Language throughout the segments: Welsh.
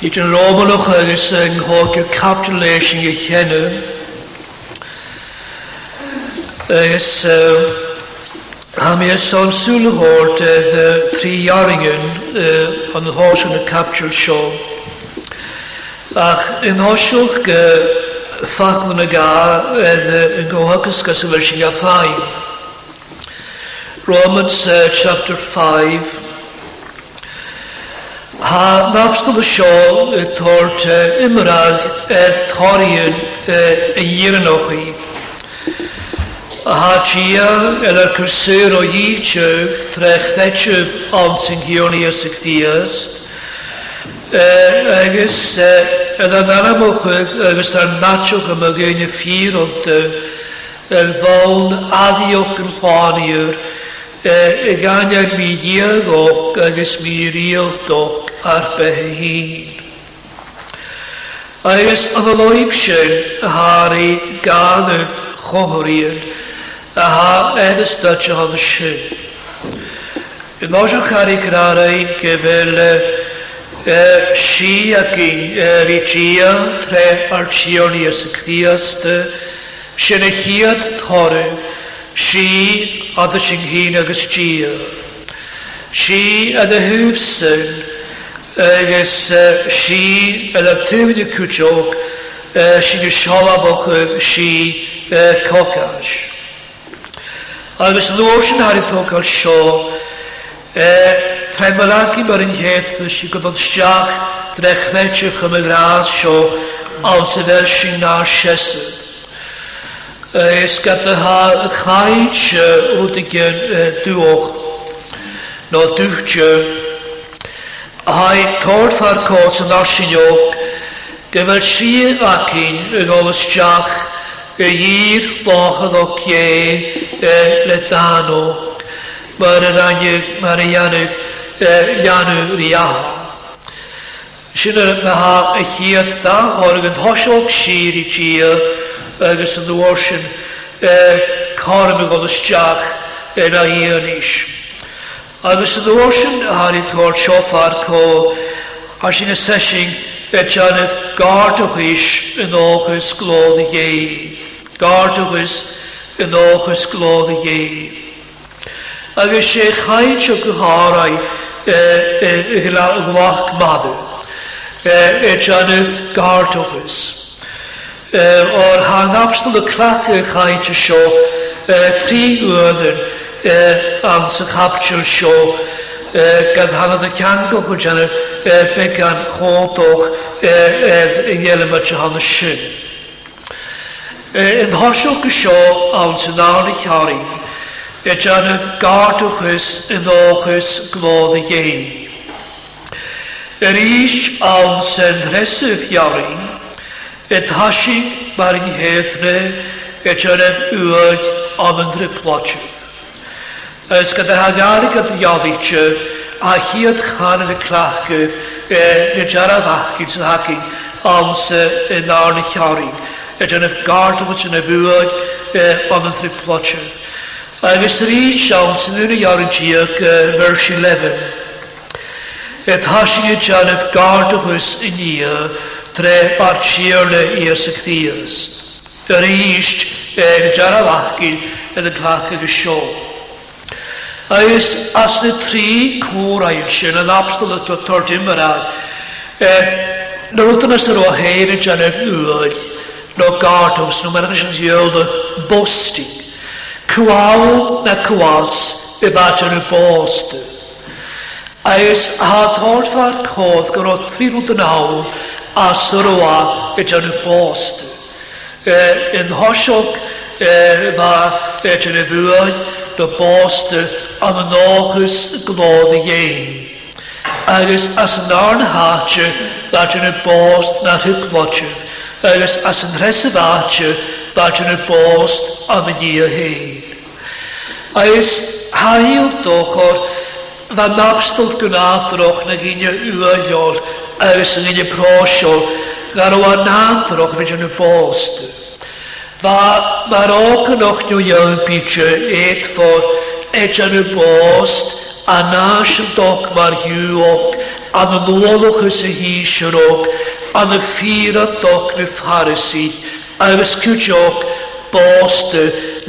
Nid yn robolwch agus yng nghogio capitulation i chenw. Agus am i son sŵl hort y tri iaringen yn hos yn y capitol show. Ach yn hosiwch ffacl yn y ga yn gohogus gysig fel sy'n gael Romans uh, chapter 5 Ha nabstal y siol y tor te ymrag er torion y iran o chi. Ha tia el ar cyrsyr o hi hiwtiwch trech ddechif am sy'n hion i ysig ddiast. Agus ydyn ar amwchwg egys ar natiwch am y gynnu ffyr ond yr fawn adiwch yn ffoniwr. Eh, gan mi hiagóch agus mí rialtoch ar bethe hín. Agus a bhloib sin athaí gadah choiríon a éidir dute an sin. I má se charráraid go bhfuile si a cin rití tre artíorní sa chríasta sinna chiad thoireh Si oedd y singhyn agus tío. Si oedd y hwfsyn agus si oedd y tyfyd y cwtioch sy'n y siolaf o'ch si cocash. Agus ddwrs yn harri tocal sio Tra'n fel ag i mewn heth ys i gyda'n siach drech ddech chi'ch sio ond sydd er sy'n ar Es Ysgat y chais wrdigion dwch. No dwchtio. Ha'i torf ar cos yn arsiniog. Gyfer sir acin yn ofys siach. Y ir foch ad o'ch ie le dano. Mae'r rhanig, mae'r ianig, ianw riach. Sy'n yr yma ha y chiad da horg yn hosiog sir i chia agus an bhhair sin cáimi go isteach na íoníis. Agus an bhhair sin athaí tuair seofar có a sin na seising teanmh gádochis in áchas glóda dhé. Gádochas in áchas glóda dhé. Agus sé chaid se go háraid ghlach janef Teanmh eich o'r han abstyl y clac y chai ty sio, tri gwyddyn am sy'n chaptiwr sio, gad hanad y cian can gochwyd yn began chodoch yn ielim at y han y sy'n. Yn hosio gysio am sy'n nawr i chari, y janydd ys yn ys gwodd y iei. Yr eich awn sy'n rhesyf iawn, e tasig mar yn hetre e tyref ywyd am yn rhyplotyf. Ys gyda hagar gyda iadditio a hiad chan yn y clachgydd e nid ar a fachgyn sy'n hagyn ar yn y e tyref gard of yn y fywyd am yn rhyplotyf. Agus rhi siawn sy'n yr iawn tiag verse 11. E tasig e tyref gard o yn i tre archiole Iesu Christ. Yr eisht ag jar a fachgyl yn y clach ag y sio. Oes as na tri cwr ail sy'n yn abstol y tor dim yr ag. Nyr wrth yn ystod o hen yn jan e'n wyl, no gardos, no merch yn siol y bostig. Cwawl na cwals y fat yn y bostig. Oes a thorfar codd gyro tri rwyd yn awl, asrwa asroa y bost. E, yn hosiog dda e, e, y fwyd dy bost am y nochus glodd ie. Agus as yn arn hatio dda y bost na hygfodydd. Agus as yn rhesydd hatio dda y bost am y nia hyn. Agus hael o'r dda nabstol gwnaadroch na gynio yw a a fes yn un prosio gan o anadroch fe yn y bost. Fa mae'r og yn och nhw iawn bydge eid ffordd e yn nhw bost a nas yn dog mae'r hiw och a nhw nôlwch ys y hisir och a dy ffyr a dog yn y ffarisi agus cwtioch bost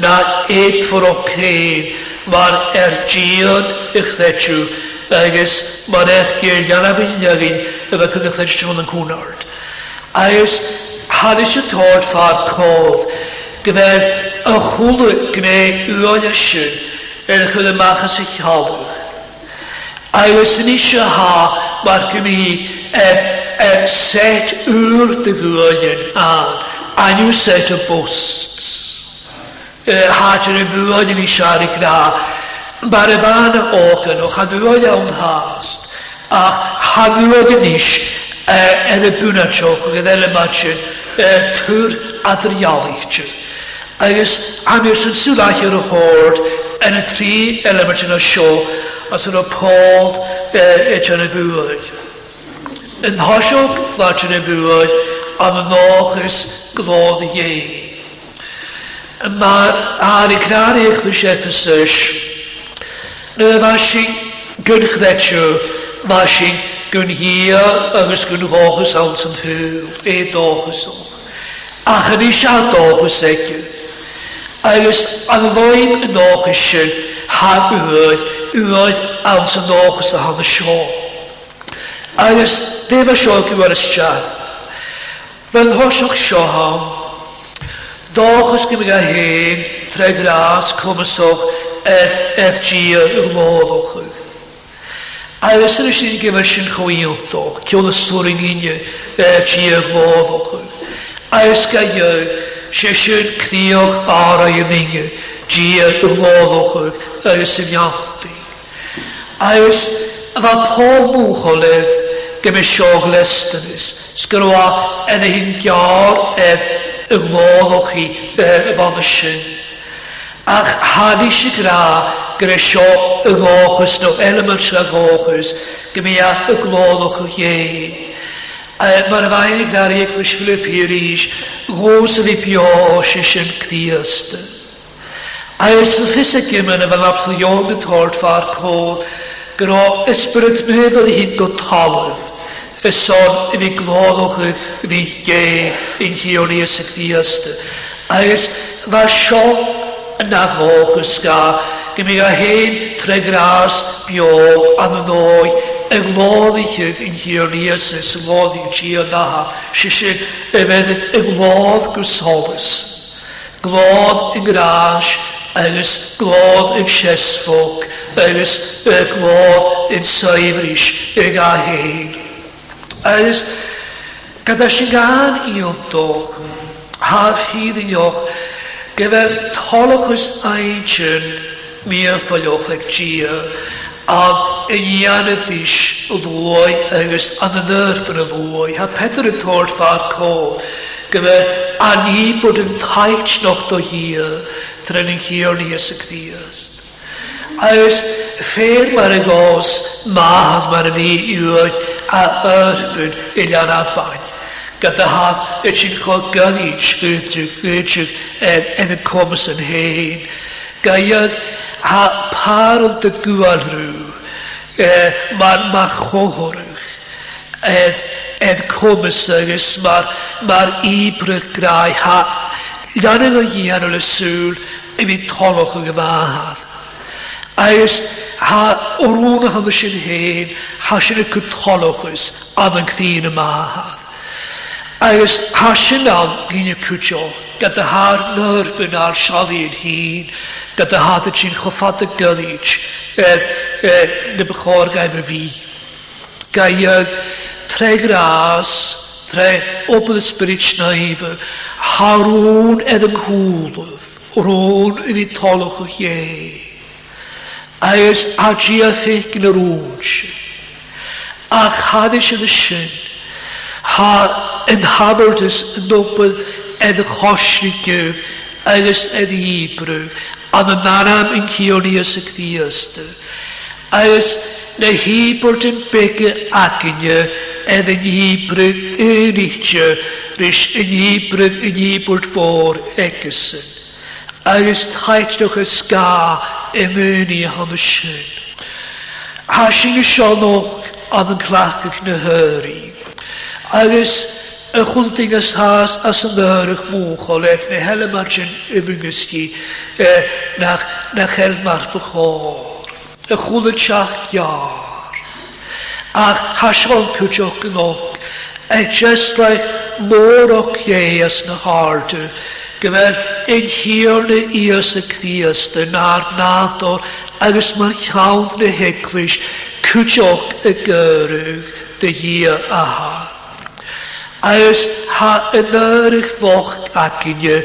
na eid ffordd o'ch hyn mae'r ergion i'ch ddetiw agus mar écéir ganhhíagin a bheith chugaléirún yn cúnart. Agus hadi se tóir fad cóh go bhéir a thuúla gné yn ychydig ar mach amachchas sa halwch. Agus yn eisiau ha mae'r go mí ar set úr de bhuain an aniu set a bosts. Háte a eisiau ar searigh ná, Bar e, er y fan y ogan o chadwyd o'n hast, a chadwyd yn eich yn y bwna tioch ag edrych yma tio, tŵr adrialich tio. Agus am yw'r yn sy'n lach i'r hord yn y tri element yn e, e, y sio, a sy'n o pold eich yn y fwyd. Yn hosiog ddart yn y fwyd, am y noch ys glod i ei. Mae'r ar i cnar i'ch ddysg Fashing gwn chdetio, fashing gwn hir agos gwn rochus als yn hyl, e dochus on. Ach yn eich a dochus egin. Agos ar ddoib yn ochus sy'n ham ywyd, ywyd als yn ochus a han y sio. Agos defa sio gywer ysdiad. Fe'n hosioch sio ham, dochus gymig a hyn, tre gras, cwmysoch, er tíir A yw sy'n er sin gyfer chwyl choíiltoch, cion y sŵrin unio er tíir lódochu. Agus ga iog, sé sin cnioch ara yn unio, tíir a yw sy'n yn iachti. Agus fa pob mwcholedd gyfer siog lestynis, sgyrwa edrych hi'n gyar edd ur yw'r fan o chi, Ach hadi se gra gyda sio y gochus no elements sy'n gochus gymia y gloddwch o ie. Mae'r fain i gdari gnari ag fysfil y pyris gos y fi pios ys yn cdiast. A ys y ffys y gymyn y fel absol iawn y tord fa'r col gyda ysbryd nef oedd hi'n gotalaf. Y son y fi gloddwch y fi ie yn hioli ys y cdiast. A ys fa sio yna foch ysga, gymig a hyn tre gras bio a yn o'i, ag lodd i chyd yn hir i ysys, glodd i chi o naha, sysyn efedd ag lodd gwsolus. Glodd y gras, agus glodd yn siesfog, agus glodd y saifrish y a hyn. Agus, gada sy'n gan i o'n doch, haf hyd yn ioch, Gyfer tolwch ys aichyn mi a ffalochag tia a unianadis y y ddwy agos anynyr byn y ddwy a Peter y tord ffa'r col gyfer ani bod yn taich noch do hir tren yn hir ni ys y Christ. Agos ffeir mae'r agos mahan mae'r ni yw'r a yrbyn ilian a bain gyda hath y ti'n chod gyrru chwydrych chwydrych yn y comus yn hen. Gaeag a parol dy gwael rhyw, mae'n ma chohorwch. Edd, edd comus agos mae'r ibrych grau ha Lan yn o gian y sŵl i fi tolwch yn gyfahad. Agos ha o'r rŵn o hyn ha sy'n y cwtolwch ys am yn cthyn y mahad. agus hasinál líine cúteol go a th leir bunar sealaíon híín go a háta sin chofata goíid ar na beáir gaimh bhí. Gaag trérás tre op de spirit naïve, Haroon en een hoelef, roon in die tollige jee. Hij is fik in een roonsje. Ach, Ha yn hafod ys nobl yn chosri gyw agos i ibrwg a y naram yn cion i ys y gdi cdiastr. Agos na hi bod yn bygy begu aginio edhe ibrwg yn eithio rys yn ibrwg yn ibrwg fôr egesyn. Agos taitnwch y sga yn myni am y sy'n. Ha sy'n y sionoch am yn clach ac na hyrin agus y ys has a yn ych mwch o leith neu hel hele margen yfyngus ti e, nach, na hel mar bychor. Y y siach giar. A hasol cwtioch yn och. And e, just like môr och as na hardu. Gyfer ein hir na as y dy dyn nad o'r agus mae'r llawn na heglwys cwtioch y gyrwg dy hir a had. Aws ha yn yr foch ac yn yw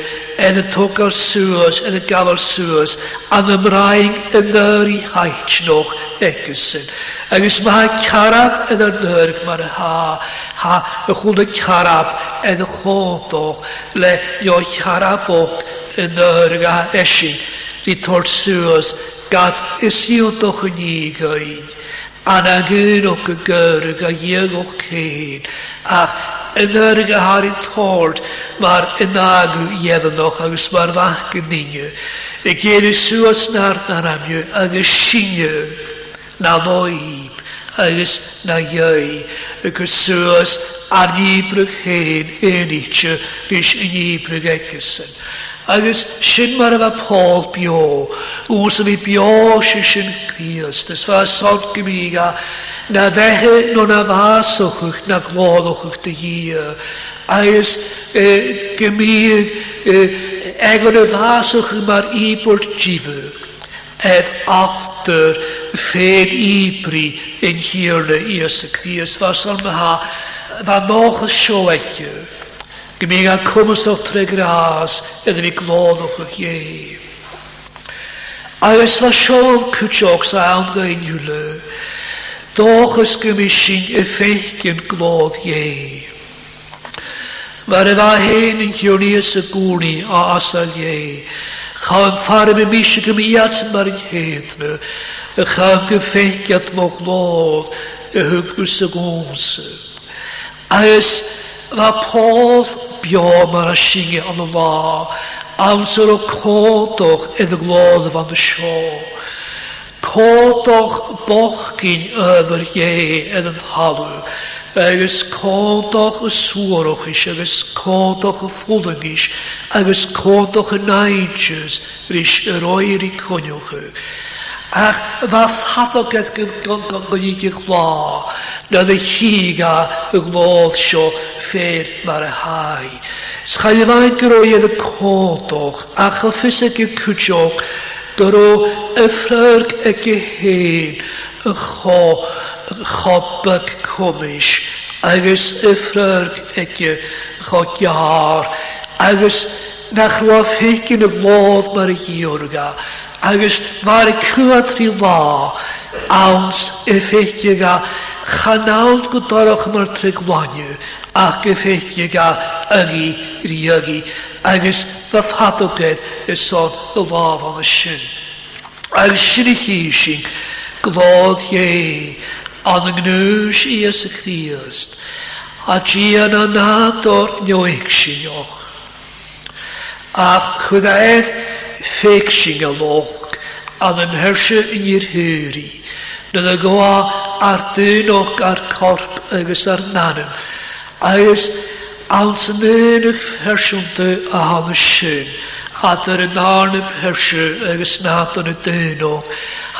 yn y togar sŵas, yn y gafal sŵas, a fy mraing yn yr i haich noch egysyn. Agus mae carab yn yr nyrg mae'r ha, ha y chwld y carab yn y chodoch, le yw caraboch yn nyrg a esyn, di tord sŵas, gad ysiodoch yn i gyd. Anagyn o gygyrg a ieg o'ch cyn, ach yn yr a harin tord, mae'r ynagw ieddynoch agos mae'r fach yn ninio. Y gen i sŵas na'r na'r amio agos sinio na moib agos na iau. Agos sŵas ar nibryg hen yn eich rys yn nibryg egysyn agus sy'n mar efo bheith Paul bio, ús a bhí bio sy'n sy'n Christ, is bheith sot gymiga. na bheitthe nó na bhásachach na glódochach dy hir, agus e, egon a bhásachach mar bwrt jifu. ef aftur féin íbrí in hírle ír sa Christ, was an ha, Wa noch een showetje. Gymig a cwmys o'ch tre gras ydw mi glodwch o'ch ie. A Agus la siol cwtioch sa'n gain ywle, doch ys gymysyn sy'n ffeich yn glod ie. Mae'r efa hen yn ys y gwni a asal ie. Chawn ffarm mi mis y gymiad sy'n mar yn hedna, y chawn gyffeigiad moch lod y hwgwys y gwns. Agus Mae Paul bio mar a singe an bhá, amsar ó códoch i do glód van de seo. Códoch bochcin öfir dhé ed an halu agus ko toch súrochis, agus códoch a fúlangis, agus códoch a naidjus, rís a roirí coniochu. Ach, fa ffadog eithaf gan gan gan gan gan na dy chi ga y glodd sio ffer mar y hai. Schaelfaid groedd edrych codoch a chyffus y gywcwdioch gyro yffrag y gyhyn y cho y chobyg cwmys agos yffrag y chogiar agos na chrwa ffeig yn y glodd mar y giorga agos mae'r y cwad la awns y ffeigio ffeigyn chanal go mae'r mar trigwaniw ac effeithio ga ygi riogi agos fy ffadw peth y son y faf am y sy'n. Ac sy'n i chi sy'n glodd ie an yng Ngwys i ys y Christ a ti yn y nad o'r nioig sy'n ioch. A chwyddaedd ffeig sy'n y loch an yn hersio yn i'r hyri. Nid y gwa ar dyn o'ch ar corp agos ar nanym. Agos alt yn un o'ch fersiwn dy a ham y sy'n. A dyr yn arn y persio agos nad yn y dyn o'ch.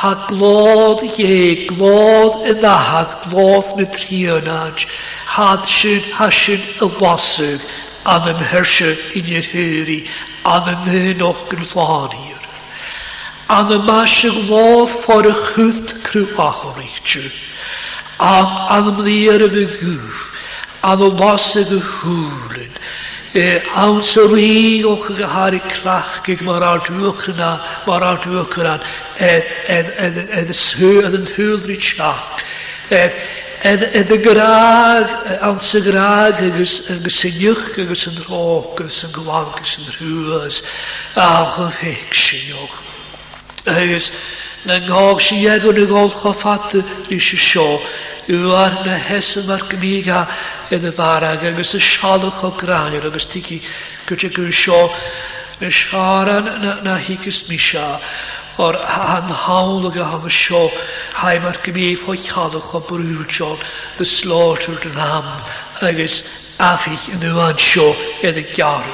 Ha glod ie, glod y ddahad, glod na trionaj. Had sy'n hasyn y wasyg. an yn hersio i'n yr hyri, an yn hyn o'ch gynllani an y mas y gwodd ffordd y chwyd crw ahor eich chi. Am an ymddiar y fy gwyf, an o nos y gyhwlyn. E, am sy'n rhi o'ch y gyhar i clach gyg mae'r ardwch yna, mae'r ardwch yna, edd e, e, y sy'n edd yn hwyl rhi tiach. Edd y graag, am sy'n graag, yn ywch, yn rhoch, agos yn gwan, agos yn rhywys, ach yn ffeicsioch hus. Na ngog si egon y gol choffat ni si sio. Yw ar na hesym mar gymiga yn y farag agos y sialwch o granio agos tigi gyda gyda sio. Na siaran na higus misia o'r han hawl ag am y sio haim ar gymif o chalwch o brwydol the slaughtered lamb agos afich yn yw an sio edrych garw.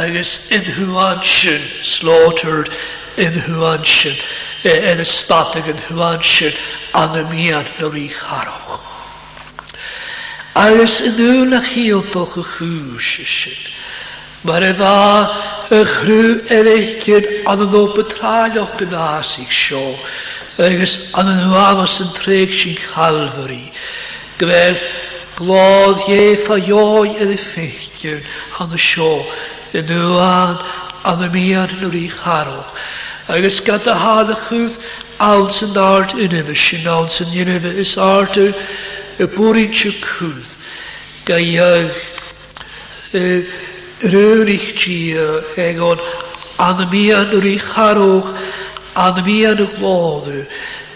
Agus in who sy'n slaughtered yn hwan sy'n, e, yn y ysbadag yn hwan sy'n hwansyn, anemiad yr i charwch. Agus yn yw'n ach i odoch y chwys sy'n, mae'r efa y chrw yn eraill gyn anyn o yn gynas i'ch sio, agus anyn nhw amas yn treg sy'n chalfyr i, gyfer glodd ieff a ioi yn y ffeithgyn an y sio, yn yw'n anemiad yn yr i charwch agus gad a al sy'n als yn efo sy'n al sy'n yn efo is áú a búrinse chuúd ga dheagh ruúrichtí ag an an y mi an láú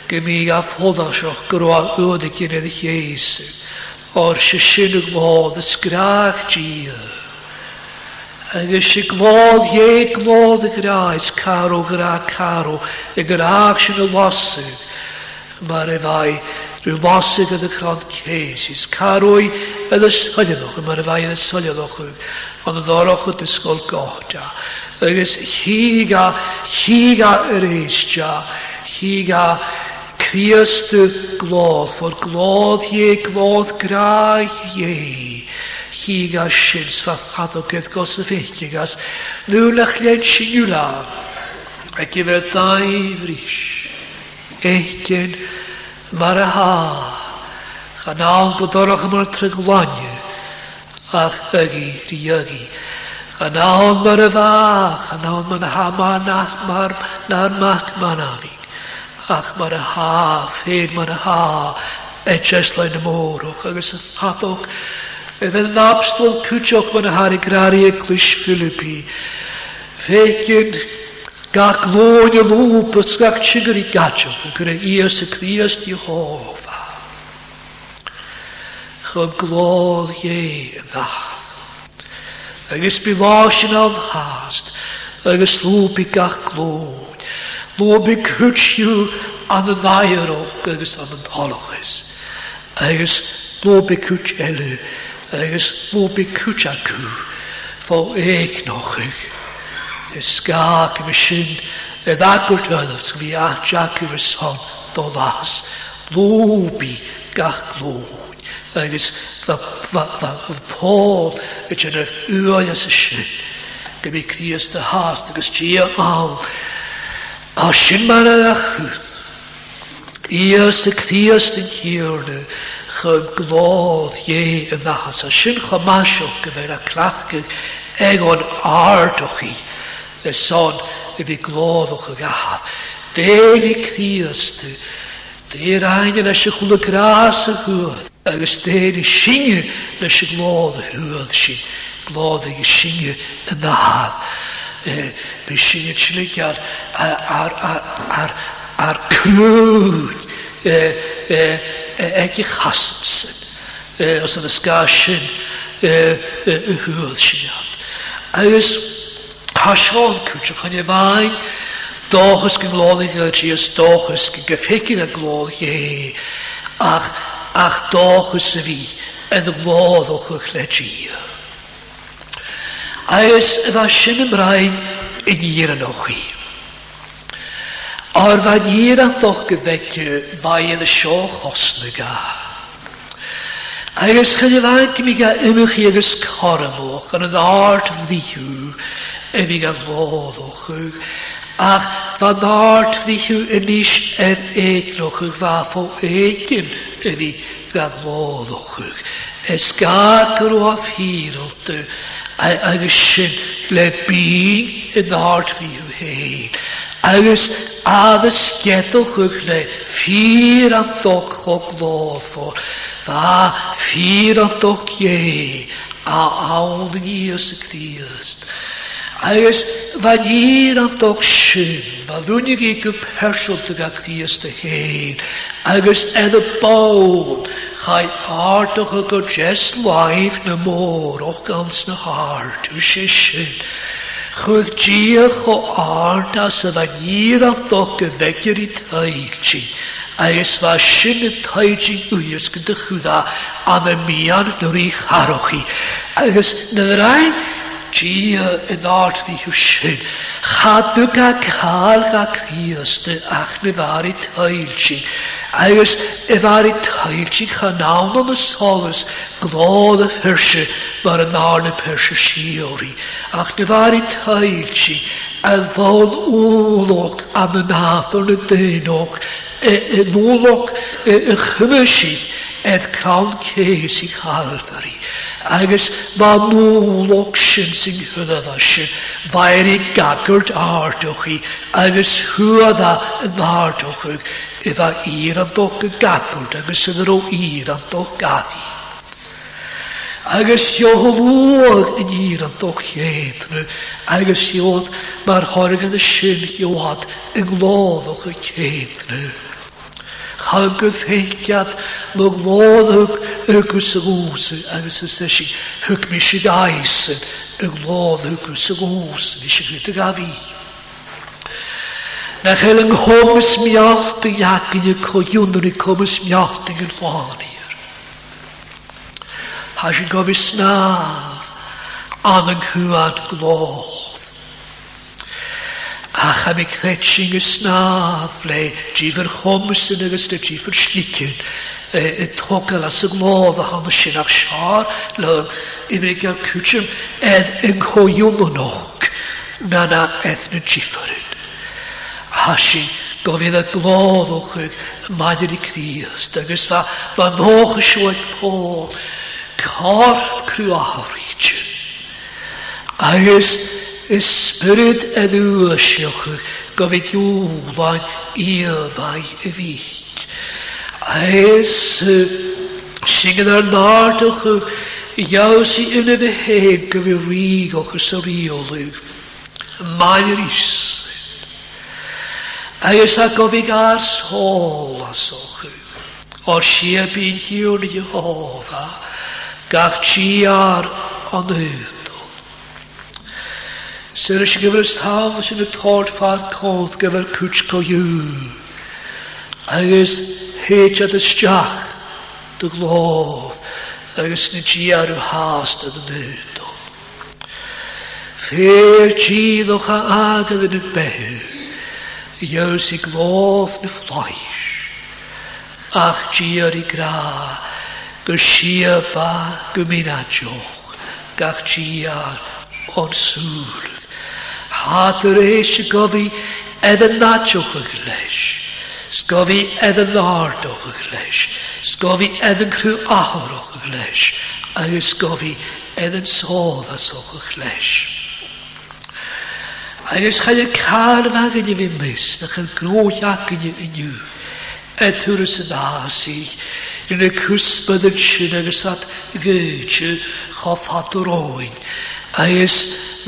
go mí a fódáiseach goá yn edrych chéise. Or se sinnach lá ti scraachtí. Yn si glód ie glód y graes, caro gra caro y gráach sy'n y losú Mae'r a bhai rhyw losig yn y cron ceis caro i yn y soliolwch yma'r fai yn y soliolwch ond yn ddorwch o dysgol Yn agos higa higa yr eistia higa Criast y glodd, for glodd ie glodd graich ie higas sils fa chadogedd gos y ffeicigas, nŵlach len siniwla, ac i fel dau fris, eigen mar a ha, gan awn bodorach yma'r tryglonio, ach ygi, riogi, gan awn mar awn mar hama nach mar, na'r mac ma'n afi, ach mar a ha, ffeid mar a ha, edrych lein y môr, ac agos y Fydd yn abstol cwtioch mae'n har i grari y clwys Philippi. Fecyn gag lôn y lwb ys gag chigar i gadioch gyrra gyda ias y crias di hofa. Chym glodd ie yn ddall. Agus bu lás yn al hast. Agus lwb i gach glôn. Lwb i cwtio an y ddair o agus an yn holochus. Agus lwb i cwtio elu agus bhúbi cúte acu fó éag nóchaig. Is sá go bh sin le dagurt galh go bhí áte acu ar son dó lás, lúbi gach lún agus pól y dyn yr wyl ys ysyn. Gym i cdias dy has, agus ti a awl. A sy'n ma'n achwyd. Ias y cdias dyn hirna chub gwodd ie yn has a sy'n chomasioch gyfer a gyd egon ardoch chi le son y fi gwoddwch y gahad. Deir i cdiast y deir yn eisiau chwl y gras y hwyd agos deir i syngu yn eisiau gwodd y hwyd sy'n gwodd y syngu yn had e, Mi syngu y ar, ar ar ar ar ar crwyd e, e, ag i sy'n, os yna ysgasyn e, e, y hwyl sy'n iawn. Agus hasion cwtioch yn ei fain, doch gyn gloddi gael tias, doch gyn gyffegin a gloddi ei, ach, ach ys y fi, yn glodd o'ch o'ch le tia. Agus ydda sy'n ymraen yn i'r yn o'ch i. Ar de hir doch gyfecu fai yn y sioch osnyga. Agus chyd i fain cymig a ymwch i agos corymwch yn y ddart ddiw y fi gael foddwch Ach, fan hart ddiw yn is ef eglwch yw fath o egin y fi gadwoddwch yw. Es gad gyrwaf hirolt yw, agos sy'n le in de hart ddiw agus aðeins getur hugli fyrir dok og glóð fór það fyrir dok ég að áður Jésu Krist agus var ég dok sjum persoon te ekki persóttu að Kristi heil agus eða bón Chai artach a go jes live na mór och gans na hart, sé Chwydd diach o arna sydd a nir a ddog y fegir i tail ti. Agus fa sin y tail ti wyrs gyda chwydda am y mian nŵr i charoch chi. Agus na ddrain, díl i náirtaí hiú sin. Chadú ga cáil ga dy ach na chi. Agos e y fari bhharí chi cha nána na solas glóda hirse mar an nána pirse siori. Ach na bhharí chi a bhil am y nath o'n y dynog e núlóch e, e, i chymysí ed cawn cés i chalfari agus bá nóach sy'n sin thuada sy'n fair i gagurt átochaí agus thuada an átochuig i efa i'r an dó go gagurt agus sin ó ír an dó gaddi agus joolog in hier an toch héetru, agus jood maar horgen de sin joad in glódoge héetru. Chag y ffeilgiad, mae gloddwg agos y gwsyn, agos y sesi, hyg mi sy'n aisyn, y gloddwg agos y gwsyn, mi sy'n gyda gafi. Na chael yng nghomys miallt y iag yn y coiwn yn y comys miallt yn y llanir. Has yn gofys naf, an yng nghywad glodd. Ach am ik thetsing ys nafle, di fyr chomsyn ygys dy di fyr slicyn. E, y togel as y glodd a ham sy'n ag siar, lwm, i fyr gael cwtsym edd yng nghoiwm yn och, na na edd yn na yn A sy'n gofydd y glodd o'ch yg, dyn i Crist, agos fa, fa noch ysioed Paul, corp crw a horridyn. Agos, Spyrd spirit ddwysioch, gofyd gwylan iofau y fyd. A es sy'n de nardoch, jaws i yn y fy gofyd rîgoch y soriolwg. Mae'n yr isyn. A es a gofyd ar sol asoch, o'r siabin hiwn i hofa, gach chi ar onwyr. Syr ys gyfer ystaf sy'n y tord ffad codd gyfer cwch go yw. ys heid ad ysdiach dy glodd ys ni gi ar yw hast ad y nidol. Fer ti ddwch a agad yn y bew. Iawn sy'n glodd na ffloes. Ach gi ar i gra. Gysia ba gymin joch. Gach gi ar o'n sŵl. Hátar éis gofi gohí ead an náteocha go leis. Sgohí ead an nádocha go leis. Sgohí ead an crú áthrocha go leis. agus sgohí ead an sóla socha go leis. Agus chaid a cárh agan i bhí mis na chun gróth agan i inniu. Etwyr sy'n asi, yn y cwsbydd yn sy'n agos at gwytio choff at yr Agus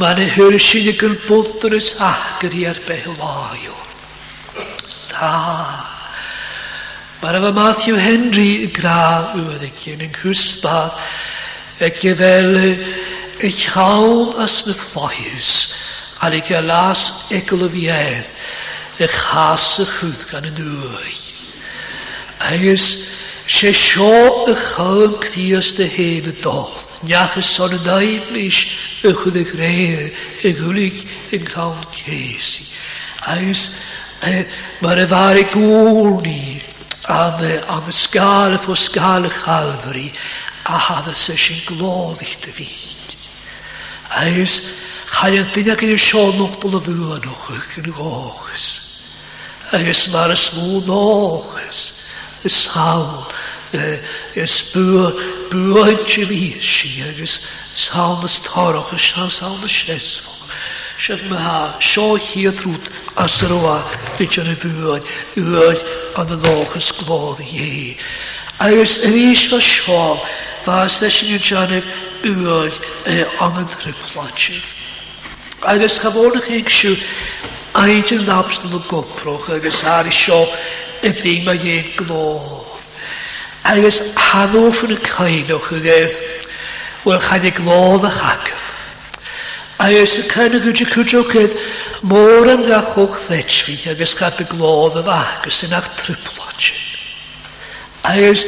mae'n hyr sydd y gyrbwdr ys i ar behelaio. Da. Mae'n efo Matthew Henry y graf yw yw'r egin yng Nghysbad y gyfel y chawl ys na ffloes gan i galas eglyfiedd y chas y chwth gan y nwy. Agus sy'n sio y chawl cdias dy hen y dodd. Njach is sor daiflish, uchud ik rehe, ik hulik, ik gaud kesi. Eis, maar er waren ik oorni, aan de, aan de skale voor skale galveri, ahad is is een glodig te wiet. Eis, ga je het binnen in de schoon nog te nog, Eis, maar is, gus bua buaim si bhí si agus sálas táach a sawn ys séfo. Se mae ha seo hiad rút as roá riar a fwyd, yw'r an an ys gláda i hi. a rééis fa seáil bhs lei sin Johnnneh yw'r an an ripplatif. A ys éag ych eich labstal a goproch agus á seo i d mae héad glód agus hadófan yn o'ch y gedd wel chan i glodd y chac. Agus y cael y gwyd i cwdro gedd môr yn gachwch fi, agus gael y glodd a fac ys yn ag triplodgen. Agus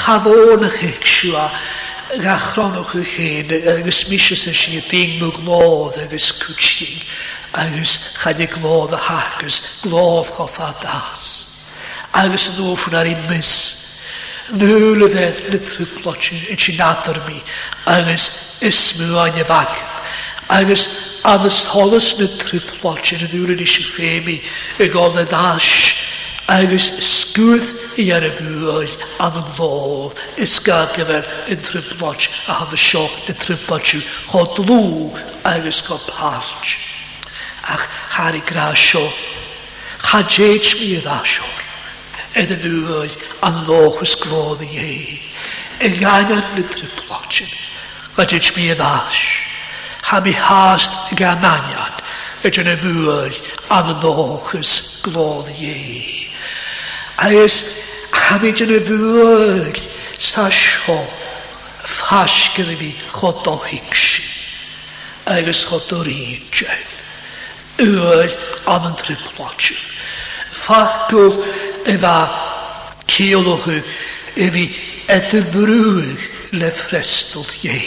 chafon y chyg siwa gachronwch y chyn agus misys y si ddyn nhw glodd agus cwtsi agus chan i glodd y hac agus glodd choffa das. Agus yn ofn ar ei mis. Nŵl yfe lythyr blotyn yn sy'n adr mi, agos ysmw a'n efag. Agos anas holas lythyr blotyn yn nŵl yn eisiau mi, y gol y ddash. Agos sgwrth i ar y fwyd an y ddôl, ysgad gyfer yn tryblot a hann y sio yn tryblot yw chodlw agos go parch. Ach, har i gra sio, chadjeit mi y ddashor. Edda nhw rwyd an loch ys glodd i hei. Yn gan ar lydr y plotsin, gyd yn smi ddall. Ha mi hast gan anian, edda nhw y fwyd an loch ys glodd i hei. A ys, ha mi yn nhw fwyd sa sio, ffas gyda fi chod o hicsi. A ys chod o'r un jedd. Yw'r an yn triplotsin. Ffacwl, efo ceolwch efi edfrwg le ffrestol ie,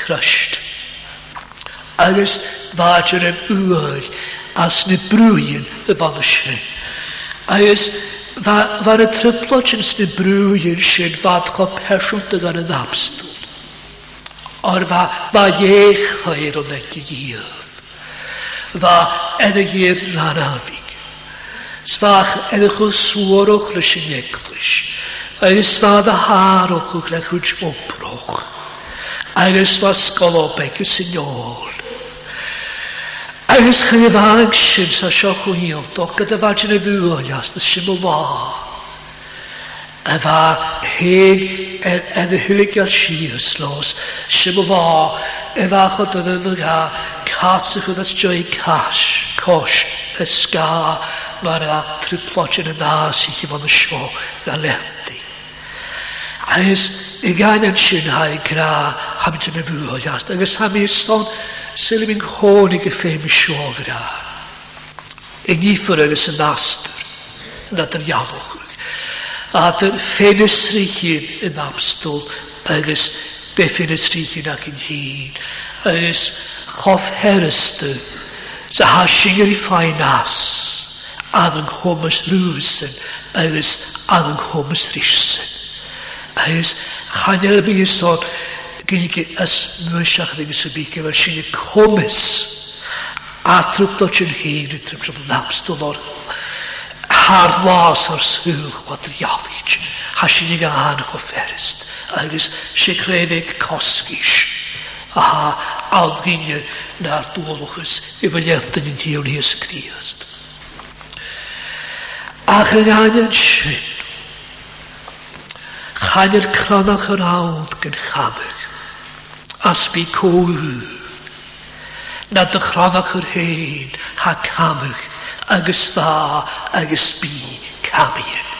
crysht. Agus fadr ef uag as ni brwy'n y fan sy'n. Agus far y tryblod sy'n ni brwy'n sy'n fad cho pesiwn dy gan y napstol. Or fa, fa iech chair o'n egi gyf. Fa edrych i'r rhan afi. Sfach edrych o'r swor o'ch rys yn eglwys. Agus fad y har o'ch o'ch rhaid hwyd obrwch. sgol o beg agos yn ôl. Agus chyn i ddang sy'n sa sioch o hiol. Do gyda fad e- e yn y fwyl as dy sy'n o fa. A heg edrych hwylig ar sias los. Sy'n o fa. chod oedd yn fy ga. Cats o'ch oedd at joi cash. Cosh. Ysgar mae'r triplot yn ynas i chi fan y sio gael efdi. A ys, i gael yn sy'n hain gra hamid yn y fwyol ast. Agos ham i yston, sy'n mynd hôn i gyffeim y sio gra. Yn nifer agos yn astr, yn adr iafwch. A dy'r ffenestri hyn yn amstol, agos befenestri hyn ac yn hyn. Agos chof herystr, sy'n hasing yr i ffain ast aðan hómas rúsin, agus aðan hómas rísin. Agus chanel bí is son, gynnig as mwysach ddim sy'n bygau fel sy'n cwmys a trwb dod yn hyn yn trwb sy'n labstol o'r harwas ar sŵch o'r rialid ha sy'n ei gan o'r fferist agos sy'n crefeg cosgis a ha algynio na'r dwolwchus i fel efdyn yn diwn i'r y gdiast. Ach yr angen sy'n. Chain yr cronach yr awd gyn chafeg. As bu cwyl. Na dy chronach yr hen ha camig. Agus dda agus bu camien.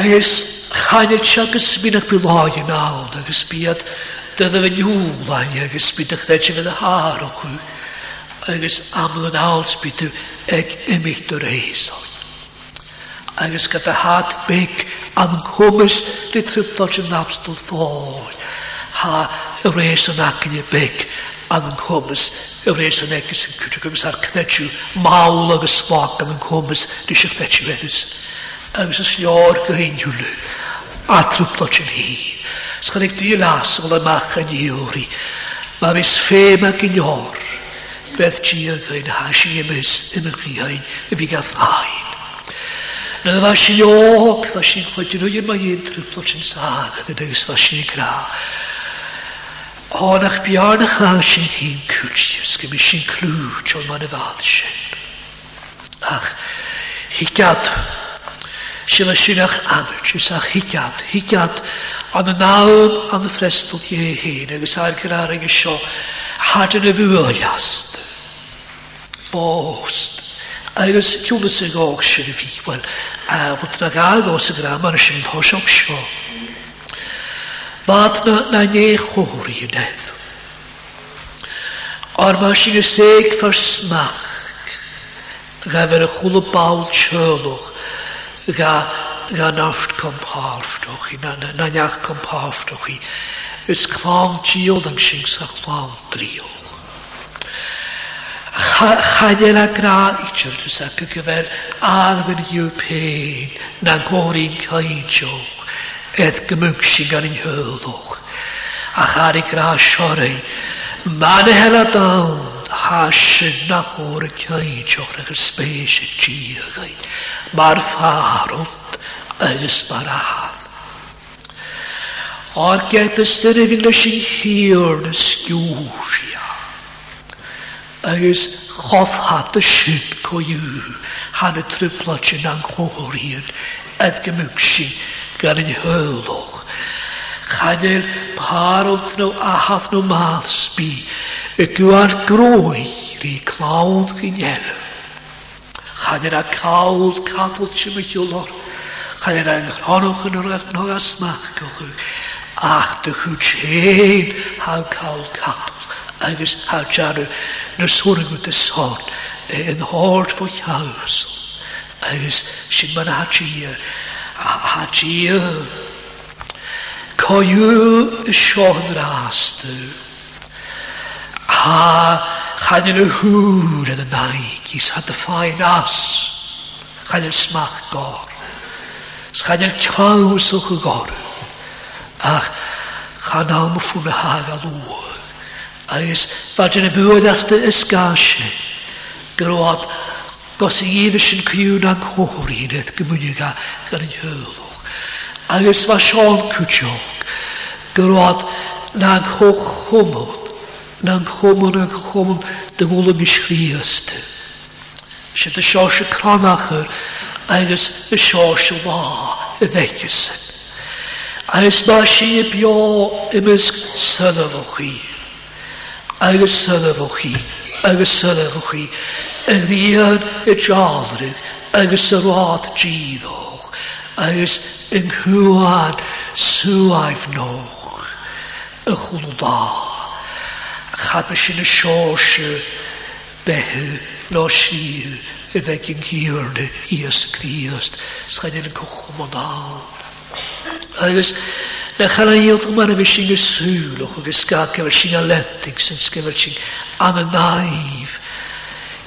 Agus chain yr siagus sy'n ach loi yn awd. Agus bu at dyna fy nhw lai Agus bu dychdech ddech fy fydd y o chwyl agus amlan hálsbytu ag imiltur a hísóin. Agus hat hát am an humus ni triptol sy'n napstol ffôl. Ha y reis yn ac yn y i am an humus y reis yn egis yn cwtio gyfys ar cnetiw mawl agus smog an humus ni sy'n cnetiw edrys. Agus y nior gyhyn a triptol sy'n hi. Sgan ik las o'r ola machan i ywri. Mae fes ffem mis fema gynnyr beth chi ag ein hasi ymys yn y chi hain y fi gath hain. Na dda fasi og, dda yn chwydyn nhw yma i'n trwplot yn sag, a dda ys fasi yn gra. Ond ach bian ych a si'n hi'n cwrt, ysgym i si'n clwt o'n ma'n y fath sy'n. Ach, higad, sy'n sy'n ach amert, ys ach higad, higad, Ond y nawm ond y ffrestol ie hyn, ac agos a'r gyrar ag ysio, hadyn y fwy o liast bost. Agus tiúlas a gág se a bhíhil a bhut na gágó sa gra mar sin thoseach seo. Fad na né i wneud. Ar mar sin gur sé far smach ga ver a chula báil seúch ga gan oft kompáftoch i na neach kompáftoch i. Ys clám tíod ang sy'n sa clám Chadel a gra i chyrtus ac y gyfer arfer yw peil na'n hori'n caidioch edd gymwgsig gan ein hyldoch a char i gra siorau man y hel a dawn ha sy'n na chor y caidioch ag yr spes y tiagau mae'r ffarwnt agos a hadd O'r gebys i fi'n lysyn hir na sgiwsia agus chof hat y sin co yw han y triplo chi'n anghogor hyn edd gymwg sy'n gan yn hyldoch. Chadel parwt nhw a hath nhw math sbi y gwaer groi rhi clawdd gyn gynel. Chadel a cawdd cathodd sy'n mychiolor. Chadel a'n ghronwch yn o'r adnog asmach gochwch Ach, dy chwch hyn haw cawdd cathodd agus hátearú nar súraú de sáin an hort fo chaos agus sin man hátí hátí Coú i seán rástú há chaidir a húr a naig is hat a fáin as chaidir smach gár chaidir ceú sucha gár ach chanám fúna hága lúa agus fadrin y dy ysgasi Gyrwod, gos i eifys yn cwiwn am chwchwr un eith gymwynig a gan yn hyddwch agus fa Sean Cwtioch Gyrwod, na'n chwch na'n chwmwn na'n chwmwn dy gwlwm i sgriast sy'n dy sios y cronachar agus dy sios y fa y ddegysyn agus mae sy'n y bio ymysg sylwch o chi agus sylfochi, agus chi, y ddiad y jaldrig, agus y rodd gyddoch, agus yng nghywad swaif noch, y chwlda. Chadbys yn y siosio, behu no siw, y fegyn gyn i ysgrifst, sgan yn y cychwm o'n dal. Agus le chala dhéalach yma a bhí sin gur súlach agus ga cefir sin a lefting sin cefir sin am y naif.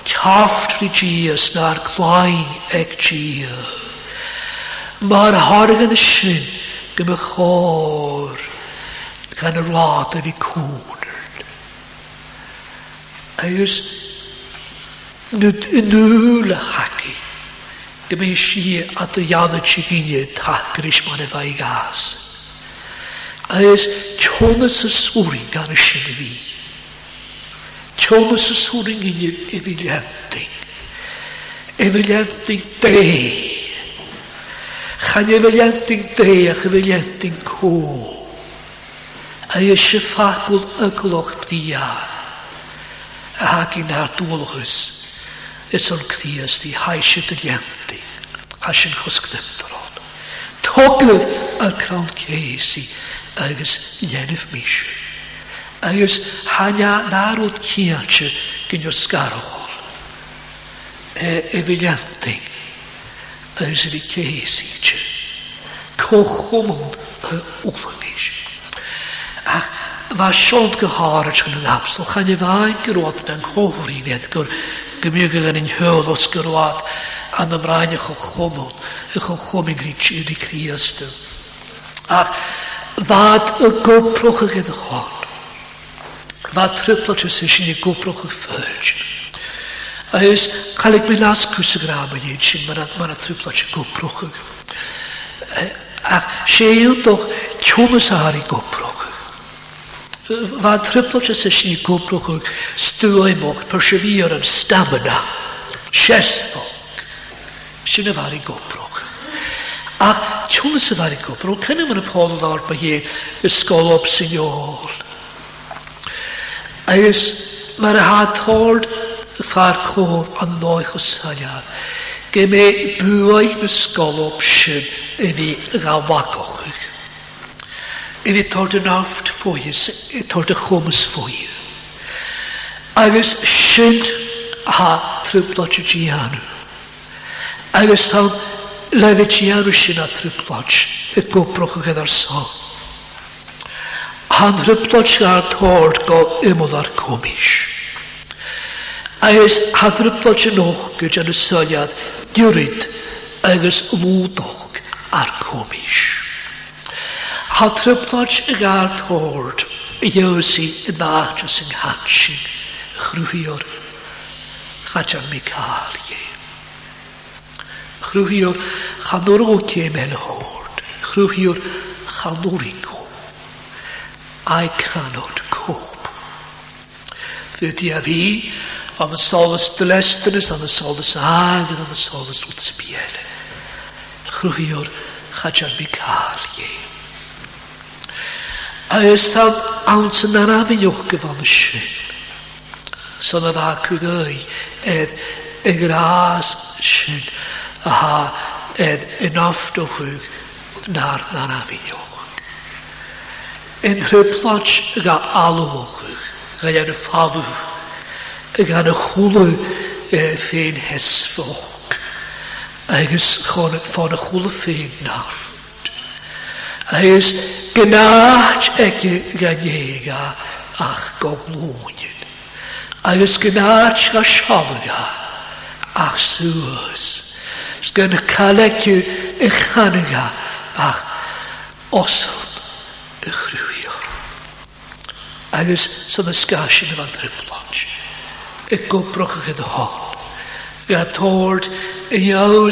Caft fi Gias na'r clwain ag Gia. Mae'r hargad y sin gym y gan y rad a fi cwnrd. Agus nŵl y hagid Gymys si a dy iad y tiginio tagris ma'n efa i gas. A ys cionas y sŵrin gan y sy'n i fi. Cionas y sŵrin i ni e fi lefdyn. E fi lefdyn de. Chan e fi lefdyn de a chy fi lefdyn cw. A ys y ffagwl y gloch bdia. A hag i'n ar dwolwchus. Ysol gdi ys di haisio dy liandi. Hasio'n chwsgdym dron. Toglydd y crawn ceisi agos lenif mis. Agos hania narwyd ciancho gyn o'r sgarwchol. E, e fi liandi. Agos fi ceisi ti. Cochwmwn y e, wlwyd mis. Ac fa siold gyharach yn y lapsol, chan i fain gyrwyd yn chwhwyr i gymig yn un hyl os gyrwad an y fraen eich o chwmwn, eich o chwmyn grin ti'r i criastym. Ac ddad y gobrwch ag ydych hon. Ddad triplo ti'r sy'n i gobrwch ag ffyrdd. A hys, cael eich mi las y gram yn un sy'n mae'n triplo ti'r gobrwch ag. E, ac siel doch tiwmys ar i gobrwch. Fa triplet is is i gwbrwch o stwymoch, persevere yn stamina, siesfog. Sy'n y fari gwbrwch. A tiwn sy'n fari gwbrwch, cyn pôl o ddawr mae hi ysgol ob sy'n iol. Agus mae'r hadhord ffa'r cof yn noich o saliad. Gyme bwyd ysgol ob sy'n i fi gawagochig. I fi vi tar en avt fóis, tar en chomas fói. Agus sin ha trúblot gianu. Agus tam lefi gianu sin a trúblot, y gobrwch ag gyda'r sol. Han trúblot gael tord go ymwyd ar comis. Agus han trúblot yn och gyda'n y syliad diwryd agus lwdoch ar comis. Ha triploch y tord hord, Iosi y ddachas yng nghatsig, chrwyr, chadjan mi cael ie. Chrwyr, chanwr o gym el hord, chrwyr, chanwr ingo. I cannot cope. Fydi a fi, am y solus dylestynus, am y solus ag am y solus wrth sbiel. Chrwyr, chadjan mi cael ie. A ystad awns yn ar afyn yw'ch gyfon ysyn. Son a dda cwgoi edd y gras sy'n a ha edd yn oft o chwg na'r na'r afyn yw'ch. Yn rhyblod ga alw o chwg, gael yn y ffalw, gan e, y chwlw ffein hesfoch agus chon ffordd y chwil y ffein naft. Agus Gnade regera ach gorlonien. Agus gnade ra shavra ach suas. Sgan kalekje e chanega ach osel e gruier. Agus sa de skasje de wantre plotje. E goprochige de hon. Gat hoort e in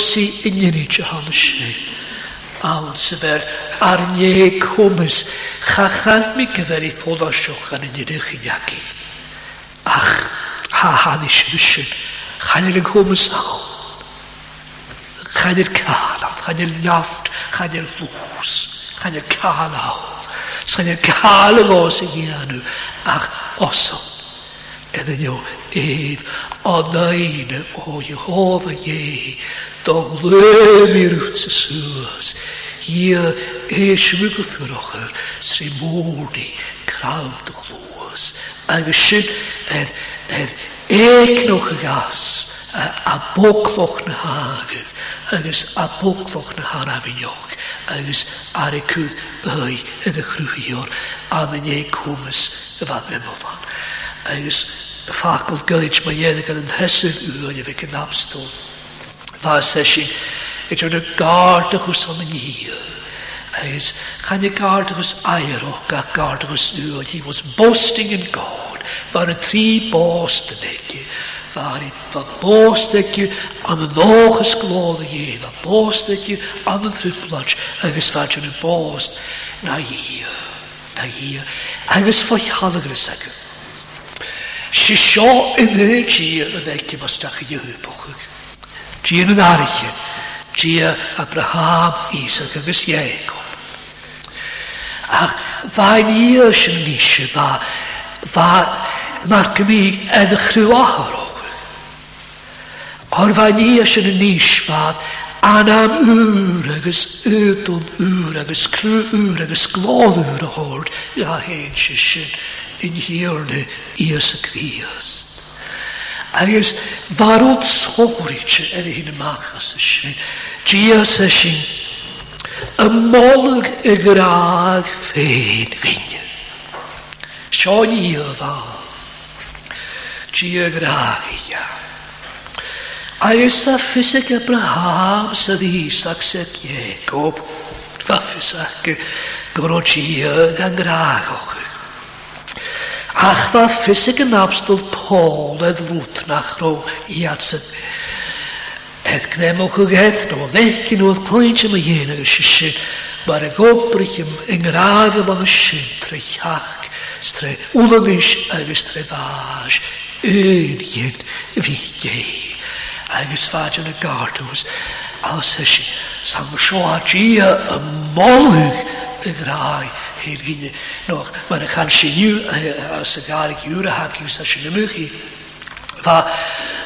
awn aansever arnie komis chachan mi gyfer i ffodd o siochan yn unig yn iagi. Ach, ha ha ddi i ysyn, chan i'r komis awn. Chan i'r cael awn, chan chanel iawn, ddws, chan i'r cael awn. Chan i'r cael y fos i gianw, ach osom. Edyn nhw, a nain o a Jehova je doch lemir utsa suas hier eismige fyrocher sy mordi kraut gloos agshit en en ek y gas a bokloch na hagen agus a bokloch na hana han afinioch agus ar y cwyd bai yn y chrwychior a fy ne cwmys y fan memodan. Agus Fakul Gilic Majerika den Hesef Uren i Namstol. Var session. Ik er gardigus om een hier. Hij is geen gardigus eier ook, een uur. He was boasting in God. Waar een drie boosten ik. Waar ik van boost ik je aan een oogjes klonen geven. Boost ik je aan een Hij is wat je boast, Na hier. Na hier. Hij is voor je halve Si sio i dde ti y tír fos da chi yw ddhwbwchig. Ti yn ti y Abraham, Isaac agos Iacob. Ach, fa ni ysyn yn eisiau, fa, fa, mae'r gymig yn chrw ahor o chwig. Or fa ni ysyn yn eisiau, fa, anam ŵr agos ydwm ŵr agos crw ŵr agos glodd ŵr o hord, ia hen sy'n In Ierse Hij is waarom warut schochric er hyn machas ysyn. Gias ysyn, Een molg en graag ffein gynnu. Sion i o dda. Gia graag ia. A jest a ffysig Abraham sydd Isaac sydd Jacob. Fa door het gia en graag Ach dda ffysig yn abstyl poledd rwtnach ro i adsyn. Edd gnem o'ch ag heth ro ddech yn oedd mynd yma hyn ag ysysyn. Mae'r gobrych ym yngraag yma yn ysyn tre llach stre ulagis ag stre fas. Un hyn fi gei. Ag ysfad yn y gardws. sy'n ysyn sam sioa sy'n y molwg s hir gine noch mar chan siniu as a garig jure haki sa sinimuchi va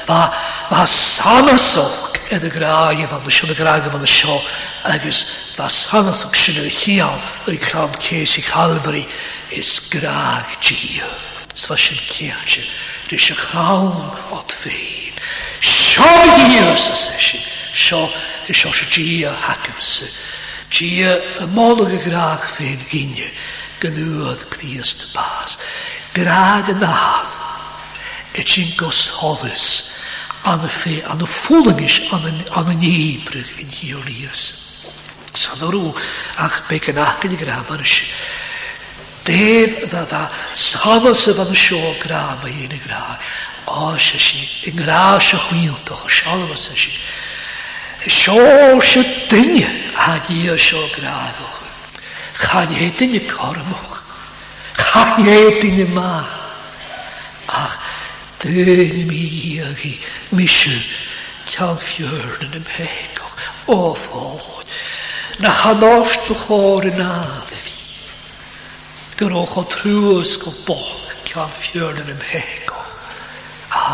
va va samasok de y van de mwysio de y van de mwysio agos fa sanodd o'ch sy'n yr hial yr i cram ces i calfari is graig gio sfa sy'n ceach rys y chrawn od fein sio hir os ys eisiau sio rys o'r gio Si y molig y grach fe'n gynnu, gynwyd Christ y bas. Graag yn ahad, e ti'n gosodus, an y fe, an y ffwlingis, an y nebryg yn hiolias. Sa'n o'r ach beg yn ach yn y graf ar ysg. Dedd dda dda, safas sef an y sio graf a un y graf. O, sy'n si, yng graag sy'n chwion, doch sy'n safas y si. Sio sy'n dynion hagi o Chan edyn y i Chan edyn y ma. Ach, dyn mi iag i misio cael ffiwrn yn ymhegwch. O ffod, Na hanost bych o'r yn adde fi. Gyrwch o trwys go boch cael ffiwrn yn ymhegoch.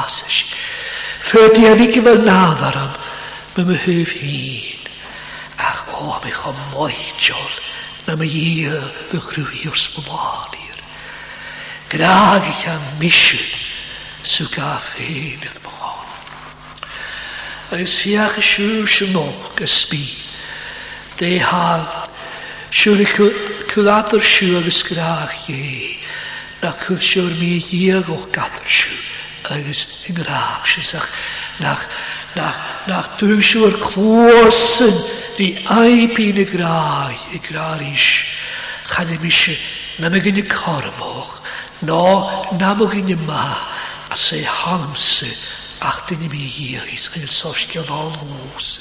Asys. Fydi a fi gyfer am, mae my hyf hyn o fi cho moitiol na mae i y chrwy o'r sbwmol i'r. Graag i am misio sy'n gaff hyn i'r bwchon. fiach y siw sy'n noch gysbi. De ha siwr i cwladr siw agus graag Na cwth siwr mi i ag o'ch gadr siw agus yn graag sy'n sach nach nach, nach Drüschur Klossen, die Eipi ne Grai, Grarisch, kann ich mich nicht mehr in die Kormoch, no, nämlich in den Ma, als sie Hamse, achten mir hier, ist ein Soschke Langus.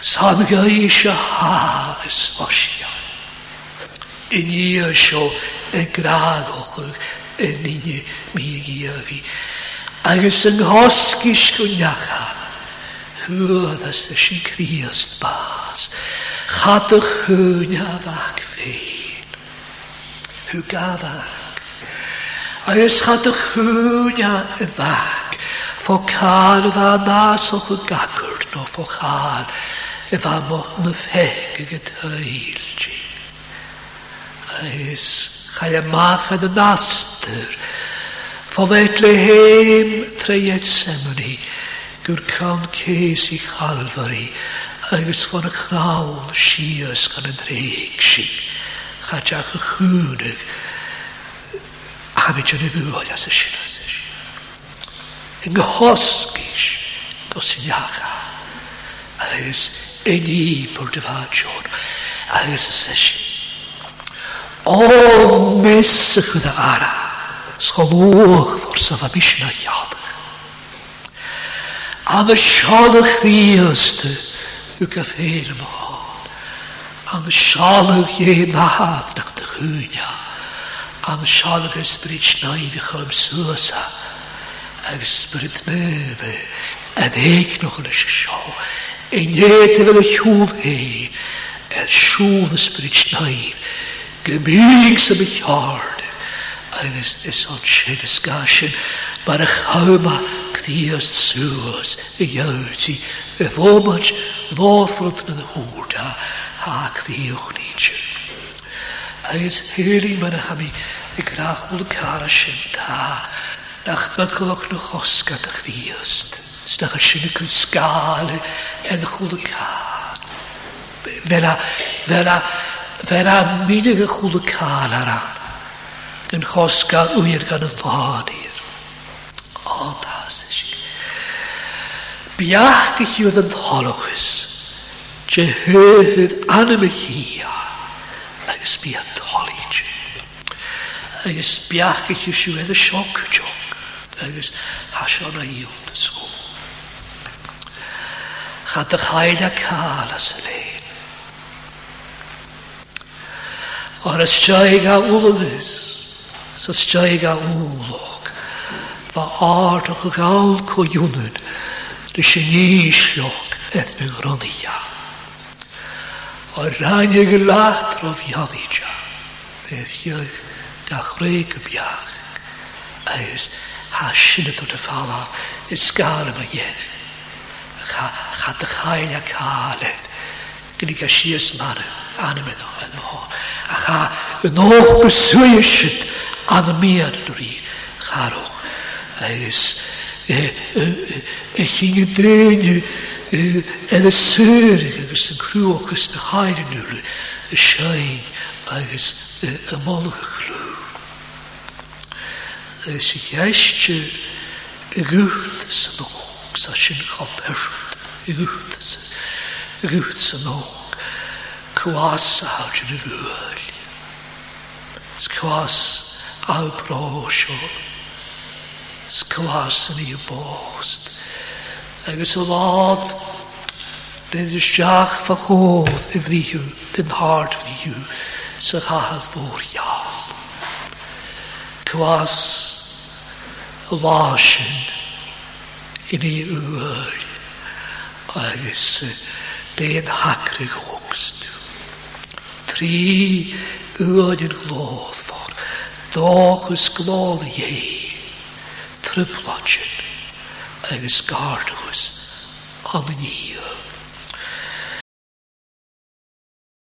Samga ist ein Haar, ein Soschke. In ihr schon ein äh, Gragoch, äh, in ihr mir hier, agus yn hosgis gwniachach. hwad as dy si criast bas, chad y chwn a fag fein. Hw gafag. A ys chad y chwn a y fag, fo cael dda nas o'ch gagwr no fo chael, y fa moch my ffeg ag y teil ti. A ys chael y mach ad y nastyr, fo fedle heim treiet semoni, Gwyr cam ces i chalfari, agos fan y chnawn sias gan y dreig si. Chadach y chwnig, hamid yn y fwyol as y sinas ys. Yng nghosgis, gosyn a, agos yn i bwrdd y fadjon, agos y sesion. O, mis y chwyd ara, sgolwch fwrs o fabysyn o A fy siolwch ddiwstu yw gyffeir yma hon. A fy siolwch ie mahaf nach dy chwynia. A fy siolwch ysbryd snoi fi chym sŵsa. Ag ysbryd mefe. A ddeg noch yn ysio. Ein hyd efo dy chwb hei. Er siŵn ysbryd snoi. Gymig sy'n bych hard. Agus is o'n sy'n ysgasyn. Mae'r chawma. Mae'r Jezus, Jezus, vomage, vorfrut na huda, hak the jochnietje. Hij is heel maar dan heb ik ta, nach beklok nog the ach die juist. Snach een en Vera, vera, vera minige ulkar eraan. Een hoska uur kan de Biach ich yw'r yn Holochus. je hydd anym y hia, agos biach holig. Agos biach ich yw'r siwedd y sioc jog, agos hasion a iwn dy sgw. Chad ych hael a cael as y lein. O'r ysdiaig a wlwys, sysdiaig a wlwg, fa ardwch y gael dy sinéisioch eith na gronia. O rhaid ag y lat rof i eith iach dachreg y biach, a ys hasin y dod y ffala, ys gael yma iedd, cha dy chael a caledd, gyda ga sias mar anem eddo yn ho, a cha yn o'ch byswysid an y mian yn rhi, charwch, a ys chi'n y dyn yn y syrig agos yn crwch agos yn hair yn yw'r y siain agos y molwch crw. Agos i chiaistio y gwrt sy'n och sa sy'n chopert y gwrt sy'n gwrt sy'n och cwas a hawdd yn y fwyl. Cwas a'r brosio sklasen je borst. Er is a lot Dit is van God in eh, de hart van Ze gaat voor jou. Kwas lachen in die uur. Als den hakkerig hoogst. Drie uur in geloof voor. Doch is geloof je. club watchen. agus gardagus a bhaníil.